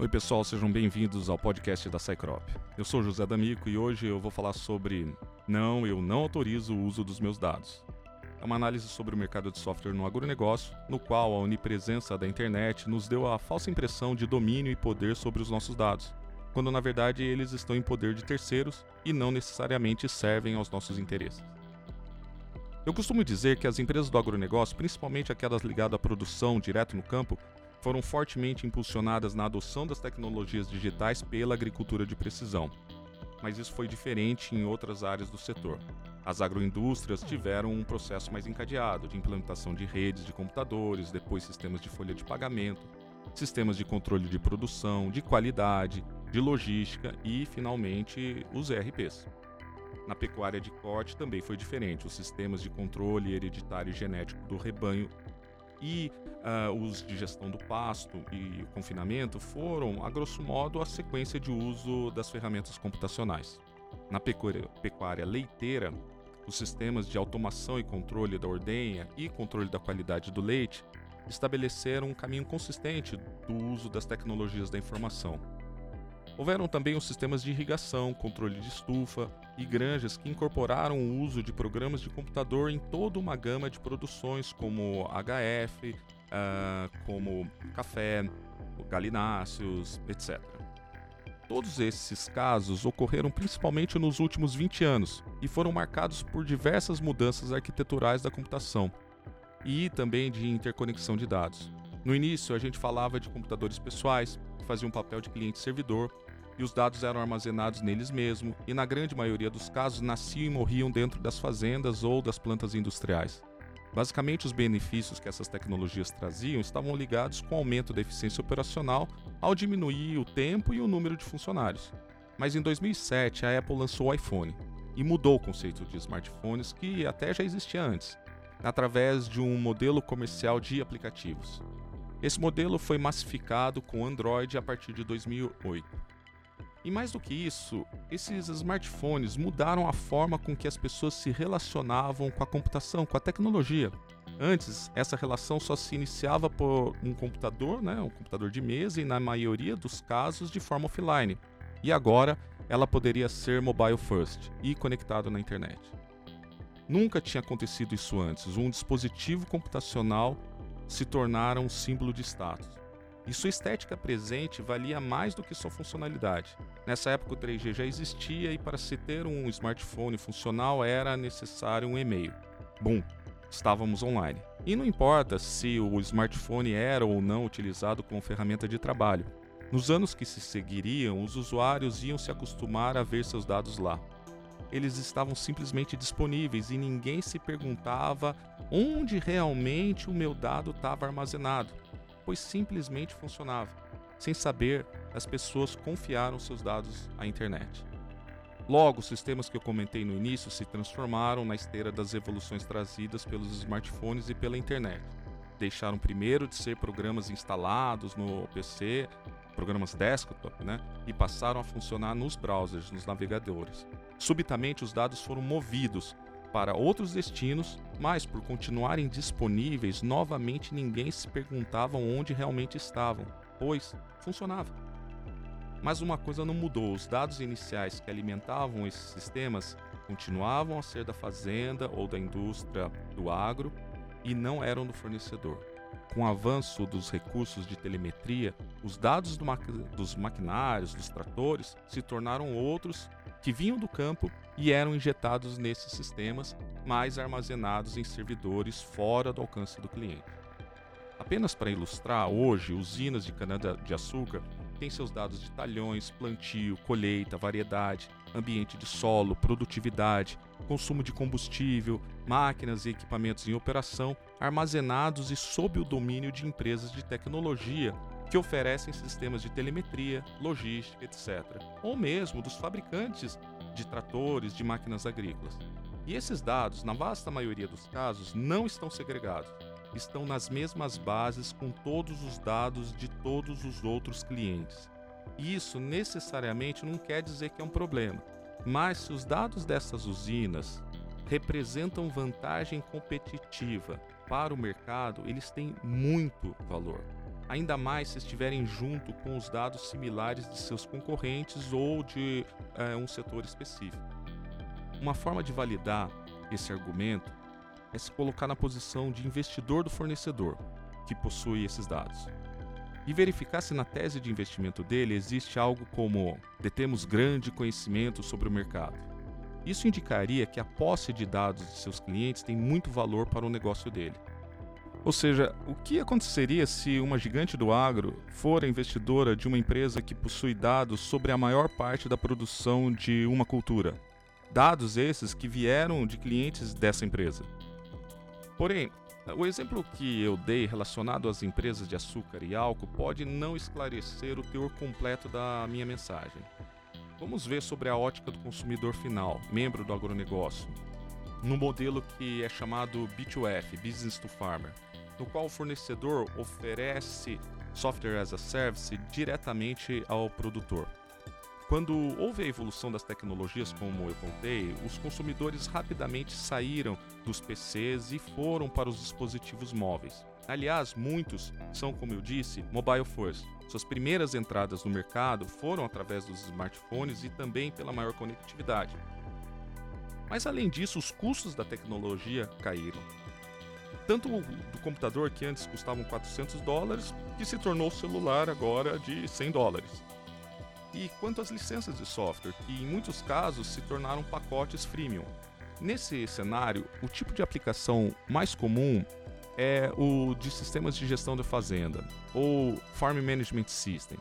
Oi, pessoal, sejam bem-vindos ao podcast da Cycrop. Eu sou José D'Amico e hoje eu vou falar sobre Não, eu não autorizo o uso dos meus dados. É uma análise sobre o mercado de software no agronegócio, no qual a onipresença da internet nos deu a falsa impressão de domínio e poder sobre os nossos dados, quando na verdade eles estão em poder de terceiros e não necessariamente servem aos nossos interesses. Eu costumo dizer que as empresas do agronegócio, principalmente aquelas ligadas à produção direto no campo, foram fortemente impulsionadas na adoção das tecnologias digitais pela agricultura de precisão. Mas isso foi diferente em outras áreas do setor. As agroindústrias tiveram um processo mais encadeado de implementação de redes de computadores, depois sistemas de folha de pagamento, sistemas de controle de produção, de qualidade, de logística e, finalmente, os ERPs. Na pecuária de corte também foi diferente. Os sistemas de controle hereditário e genético do rebanho e uh, os de gestão do pasto e confinamento foram, a grosso modo, a sequência de uso das ferramentas computacionais. Na pecuária, pecuária leiteira, os sistemas de automação e controle da ordenha e controle da qualidade do leite estabeleceram um caminho consistente do uso das tecnologias da informação. Houveram também os sistemas de irrigação, controle de estufa e granjas que incorporaram o uso de programas de computador em toda uma gama de produções, como HF, uh, ah, como café, galináceos, etc. Todos esses casos ocorreram principalmente nos últimos 20 anos e foram marcados por diversas mudanças arquiteturais da computação e também de interconexão de dados. No início, a gente falava de computadores pessoais, que faziam um papel de cliente-servidor, e os dados eram armazenados neles mesmos, e na grande maioria dos casos nasciam e morriam dentro das fazendas ou das plantas industriais. Basicamente, os benefícios que essas tecnologias traziam estavam ligados com o aumento da eficiência operacional ao diminuir o tempo e o número de funcionários. Mas em 2007, a Apple lançou o iPhone e mudou o conceito de smartphones que até já existia antes, através de um modelo comercial de aplicativos. Esse modelo foi massificado com Android a partir de 2008. E mais do que isso, esses smartphones mudaram a forma com que as pessoas se relacionavam com a computação, com a tecnologia. Antes, essa relação só se iniciava por um computador, né, um computador de mesa, e na maioria dos casos de forma offline. E agora, ela poderia ser mobile first e conectado na internet. Nunca tinha acontecido isso antes. Um dispositivo computacional se tornara um símbolo de status. E sua estética presente valia mais do que sua funcionalidade. Nessa época o 3G já existia e para se ter um smartphone funcional era necessário um e-mail. Bom, estávamos online. E não importa se o smartphone era ou não utilizado como ferramenta de trabalho. Nos anos que se seguiriam, os usuários iam se acostumar a ver seus dados lá. Eles estavam simplesmente disponíveis e ninguém se perguntava onde realmente o meu dado estava armazenado pois simplesmente funcionava. Sem saber, as pessoas confiaram seus dados à internet. Logo, os sistemas que eu comentei no início se transformaram na esteira das evoluções trazidas pelos smartphones e pela internet. Deixaram primeiro de ser programas instalados no PC, programas desktop, né, e passaram a funcionar nos browsers, nos navegadores. Subitamente, os dados foram movidos para outros destinos, mas por continuarem disponíveis, novamente ninguém se perguntava onde realmente estavam, pois funcionava. Mas uma coisa não mudou: os dados iniciais que alimentavam esses sistemas continuavam a ser da fazenda ou da indústria do agro e não eram do fornecedor. Com o avanço dos recursos de telemetria, os dados do ma dos maquinários, dos tratores, se tornaram outros que vinham do campo e eram injetados nesses sistemas, mas armazenados em servidores fora do alcance do cliente. Apenas para ilustrar, hoje, usinas de cana-de-açúcar têm seus dados de talhões, plantio, colheita, variedade, ambiente de solo, produtividade, consumo de combustível, máquinas e equipamentos em operação, armazenados e sob o domínio de empresas de tecnologia que oferecem sistemas de telemetria, logística, etc. Ou mesmo dos fabricantes de tratores, de máquinas agrícolas. E esses dados, na vasta maioria dos casos, não estão segregados. Estão nas mesmas bases com todos os dados de todos os outros clientes. Isso necessariamente não quer dizer que é um problema, mas se os dados dessas usinas representam vantagem competitiva para o mercado, eles têm muito valor. ainda mais se estiverem junto com os dados similares de seus concorrentes ou de é, um setor específico. Uma forma de validar esse argumento é se colocar na posição de investidor do fornecedor que possui esses dados e verificar se na tese de investimento dele existe algo como detemos grande conhecimento sobre o mercado. Isso indicaria que a posse de dados de seus clientes tem muito valor para o negócio dele. Ou seja, o que aconteceria se uma gigante do agro for investidora de uma empresa que possui dados sobre a maior parte da produção de uma cultura? Dados esses que vieram de clientes dessa empresa. Porém, o exemplo que eu dei relacionado às empresas de açúcar e álcool pode não esclarecer o teor completo da minha mensagem. Vamos ver sobre a ótica do consumidor final, membro do agronegócio, no modelo que é chamado B2F, Business to Farmer, no qual o fornecedor oferece software as a service diretamente ao produtor. Quando houve a evolução das tecnologias, como eu contei, os consumidores rapidamente saíram dos PCs e foram para os dispositivos móveis. Aliás, muitos são, como eu disse, mobile first. Suas primeiras entradas no mercado foram através dos smartphones e também pela maior conectividade. Mas além disso, os custos da tecnologia caíram. Tanto do computador que antes custavam 400 dólares, que se tornou celular agora de 100 dólares e quanto às licenças de software, que em muitos casos se tornaram pacotes freemium. Nesse cenário, o tipo de aplicação mais comum é o de sistemas de gestão da fazenda, ou Farm Management System.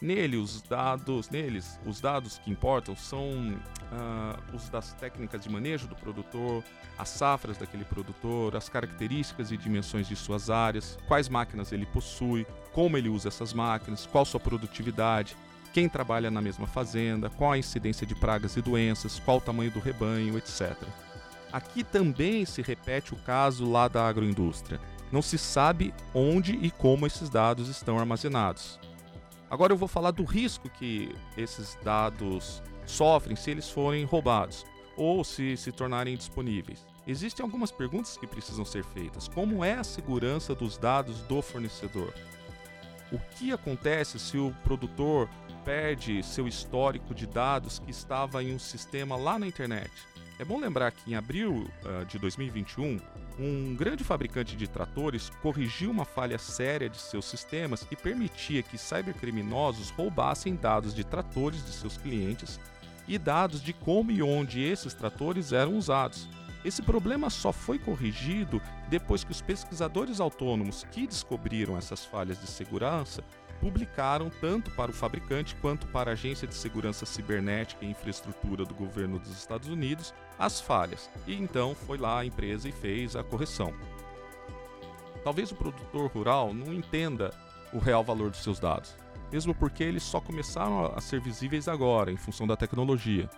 Nele, os dados, neles, os dados que importam são uh, os das técnicas de manejo do produtor, as safras daquele produtor, as características e dimensões de suas áreas, quais máquinas ele possui, como ele usa essas máquinas, qual sua produtividade, quem trabalha na mesma fazenda, qual a incidência de pragas e doenças, qual o tamanho do rebanho, etc. Aqui também se repete o caso lá da agroindústria. Não se sabe onde e como esses dados estão armazenados. Agora eu vou falar do risco que esses dados sofrem se eles forem roubados ou se se tornarem disponíveis. Existem algumas perguntas que precisam ser feitas. Como é a segurança dos dados do fornecedor? O que acontece se o produtor perde seu histórico de dados que estava em um sistema lá na internet. É bom lembrar que em abril uh, de 2021, um grande fabricante de tratores corrigiu uma falha séria de seus sistemas que permitia que cybercriminosos roubassem dados de tratores de seus clientes e dados de como e onde esses tratores eram usados. Esse problema só foi corrigido depois que os pesquisadores autônomos que descobriram essas falhas de segurança publicaram tanto para o fabricante quanto para a Agência de Segurança Cibernética e Infraestrutura do governo dos Estados Unidos as falhas, e então foi lá a empresa e fez a correção. Talvez o produtor rural não entenda o real valor dos seus dados, mesmo porque eles só começaram a ser visíveis agora, em função da tecnologia.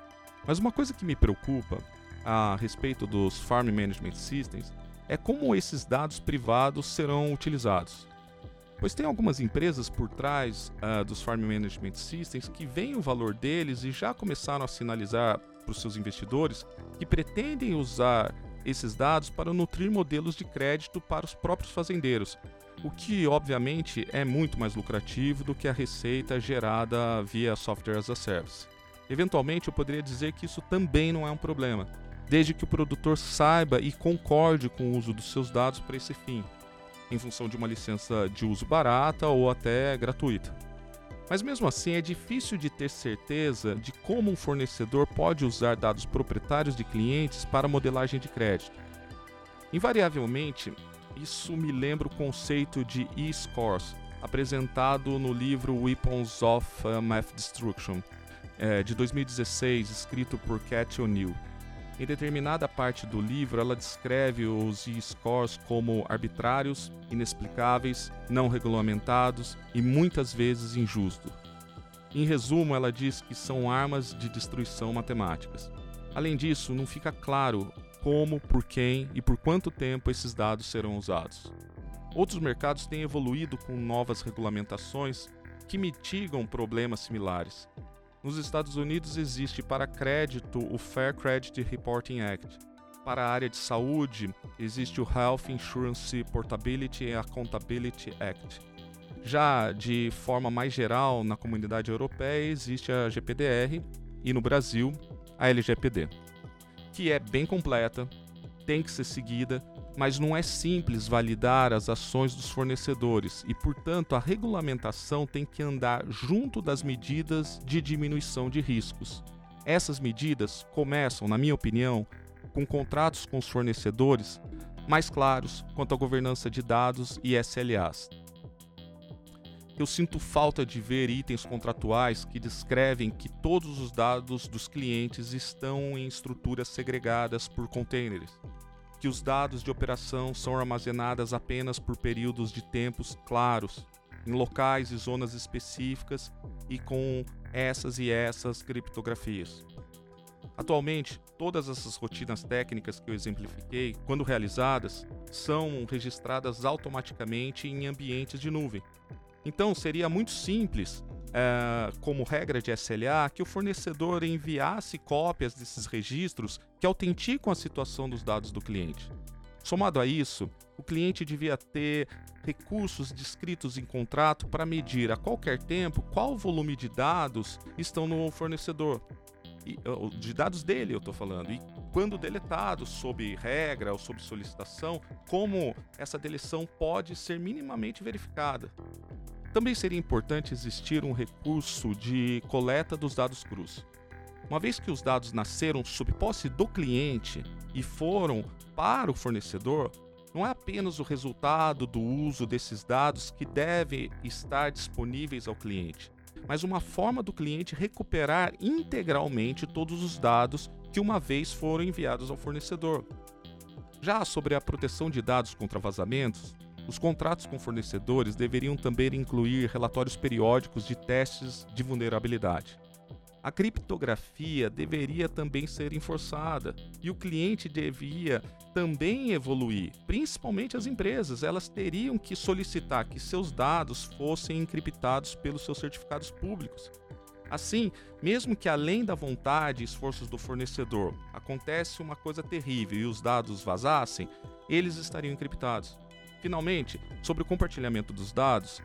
Mas uma coisa que me preocupa a respeito dos Farm Management Systems é como esses dados privados serão utilizados pois tem algumas empresas por trás uh, dos Farm Management Systems que veem o valor deles e já começaram a sinalizar para os seus investidores que pretendem usar esses dados para nutrir modelos de crédito para os próprios fazendeiros, o que obviamente é muito mais lucrativo do que a receita gerada via software as a service. Eventualmente, eu poderia dizer que isso também não é um problema, desde que o produtor saiba e concorde com o uso dos seus dados para esse fim em função de uma licença de uso barata ou até gratuita. Mas mesmo assim, é difícil de ter certeza de como um fornecedor pode usar dados proprietários de clientes para modelagem de crédito. Invariavelmente, isso me lembra o conceito de e-scores, apresentado no livro Weapons of Math Destruction, eh, de 2016, escrito por Cat O'Neill. Em determinada parte do livro, ela descreve os e-scores como arbitrários, inexplicáveis, não regulamentados e muitas vezes injustos. Em resumo, ela diz que são armas de destruição matemáticas. Além disso, não fica claro como, por quem e por quanto tempo esses dados serão usados. Outros mercados têm evoluído com novas regulamentações que mitigam problemas similares, nos Estados Unidos existe para crédito o Fair Credit Reporting Act. Para a área de saúde, existe o Health Insurance Portability and Accountability Act. Já de forma mais geral, na comunidade europeia existe a GPDR e no Brasil a LGPD, que é bem completa, tem que ser seguida, mas não é simples validar as ações dos fornecedores e, portanto, a regulamentação tem que andar junto das medidas de diminuição de riscos. Essas medidas começam, na minha opinião, com contratos com os fornecedores mais claros quanto à governança de dados e SLAs. Eu sinto falta de ver itens contratuais que descrevem que todos os dados dos clientes estão em estruturas segregadas por containers, que os dados de operação são armazenados apenas por períodos de tempos claros, em locais e zonas específicas e com essas e essas criptografias. Atualmente, todas essas rotinas técnicas que eu exemplifiquei, quando realizadas, são registradas automaticamente em ambientes de nuvem. Então, seria muito simples, é, como regra de SLA, que o fornecedor enviasse cópias desses registros que autenticam a situação dos dados do cliente. Somado a isso, o cliente devia ter recursos descritos em contrato para medir a qualquer tempo qual volume de dados estão no fornecedor, de dados dele eu estou falando, e quando deletado sob regra ou sob solicitação, como essa deleção pode ser minimamente verificada. Também seria importante existir um recurso de coleta dos dados crus. Uma vez que os dados nasceram sob posse do cliente e foram para o fornecedor, não é apenas o resultado do uso desses dados que deve estar disponíveis ao cliente, mas uma forma do cliente recuperar integralmente todos os dados que uma vez foram enviados ao fornecedor. Já sobre a proteção de dados contra vazamentos, os contratos com fornecedores deveriam também incluir relatórios periódicos de testes de vulnerabilidade. A criptografia deveria também ser enforçada e o cliente devia também evoluir, principalmente as empresas. Elas teriam que solicitar que seus dados fossem encriptados pelos seus certificados públicos. Assim, mesmo que além da vontade e esforços do fornecedor acontece uma coisa terrível e os dados vazassem, eles estariam encriptados. Finalmente, sobre o compartilhamento dos dados,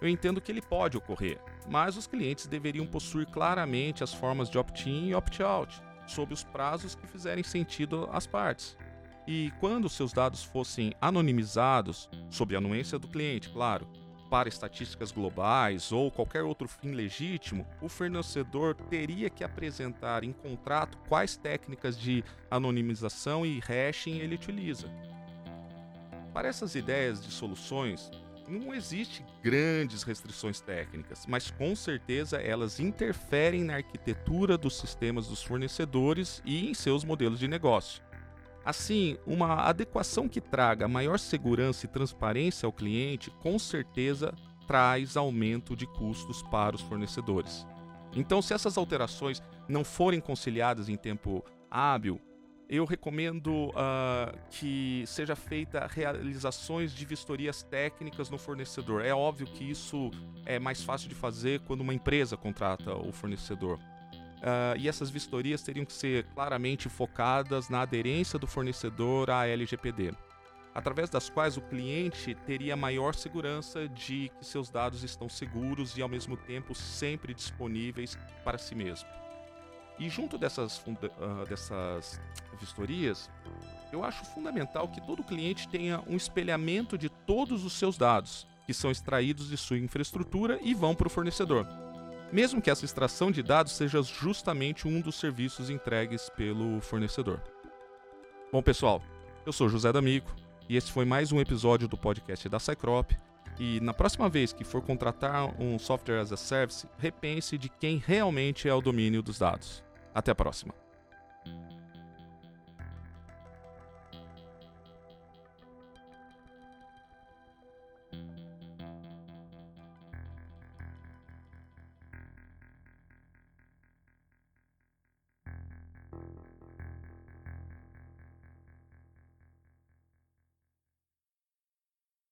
eu entendo que ele pode ocorrer, mas os clientes deveriam possuir claramente as formas de opt-in e opt-out, sob os prazos que fizerem sentido às partes. E quando seus dados fossem anonimizados, sob a anuência do cliente, claro, para estatísticas globais ou qualquer outro fim legítimo, o fornecedor teria que apresentar em contrato quais técnicas de anonimização e hashing ele utiliza. Para essas ideias de soluções, não existe grandes restrições técnicas, mas com certeza elas interferem na arquitetura dos sistemas dos fornecedores e em seus modelos de negócio. Assim, uma adequação que traga maior segurança e transparência ao cliente, com certeza traz aumento de custos para os fornecedores. Então, se essas alterações não forem conciliadas em tempo hábil, eu recomendo uh, que seja feita realizações de vistorias técnicas no fornecedor. É óbvio que isso é mais fácil de fazer quando uma empresa contrata o fornecedor. Uh, e essas vistorias teriam que ser claramente focadas na aderência do fornecedor à LGPD, através das quais o cliente teria maior segurança de que seus dados estão seguros e, ao mesmo tempo, sempre disponíveis para si mesmo. E junto dessas, uh, dessas vistorias, eu acho fundamental que todo cliente tenha um espelhamento de todos os seus dados, que são extraídos de sua infraestrutura e vão para o fornecedor. Mesmo que essa extração de dados seja justamente um dos serviços entregues pelo fornecedor. Bom, pessoal, eu sou José D'Amico e esse foi mais um episódio do podcast da Cycrop. E na próxima vez que for contratar um software as a service, repense de quem realmente é o domínio dos dados. Até a próxima.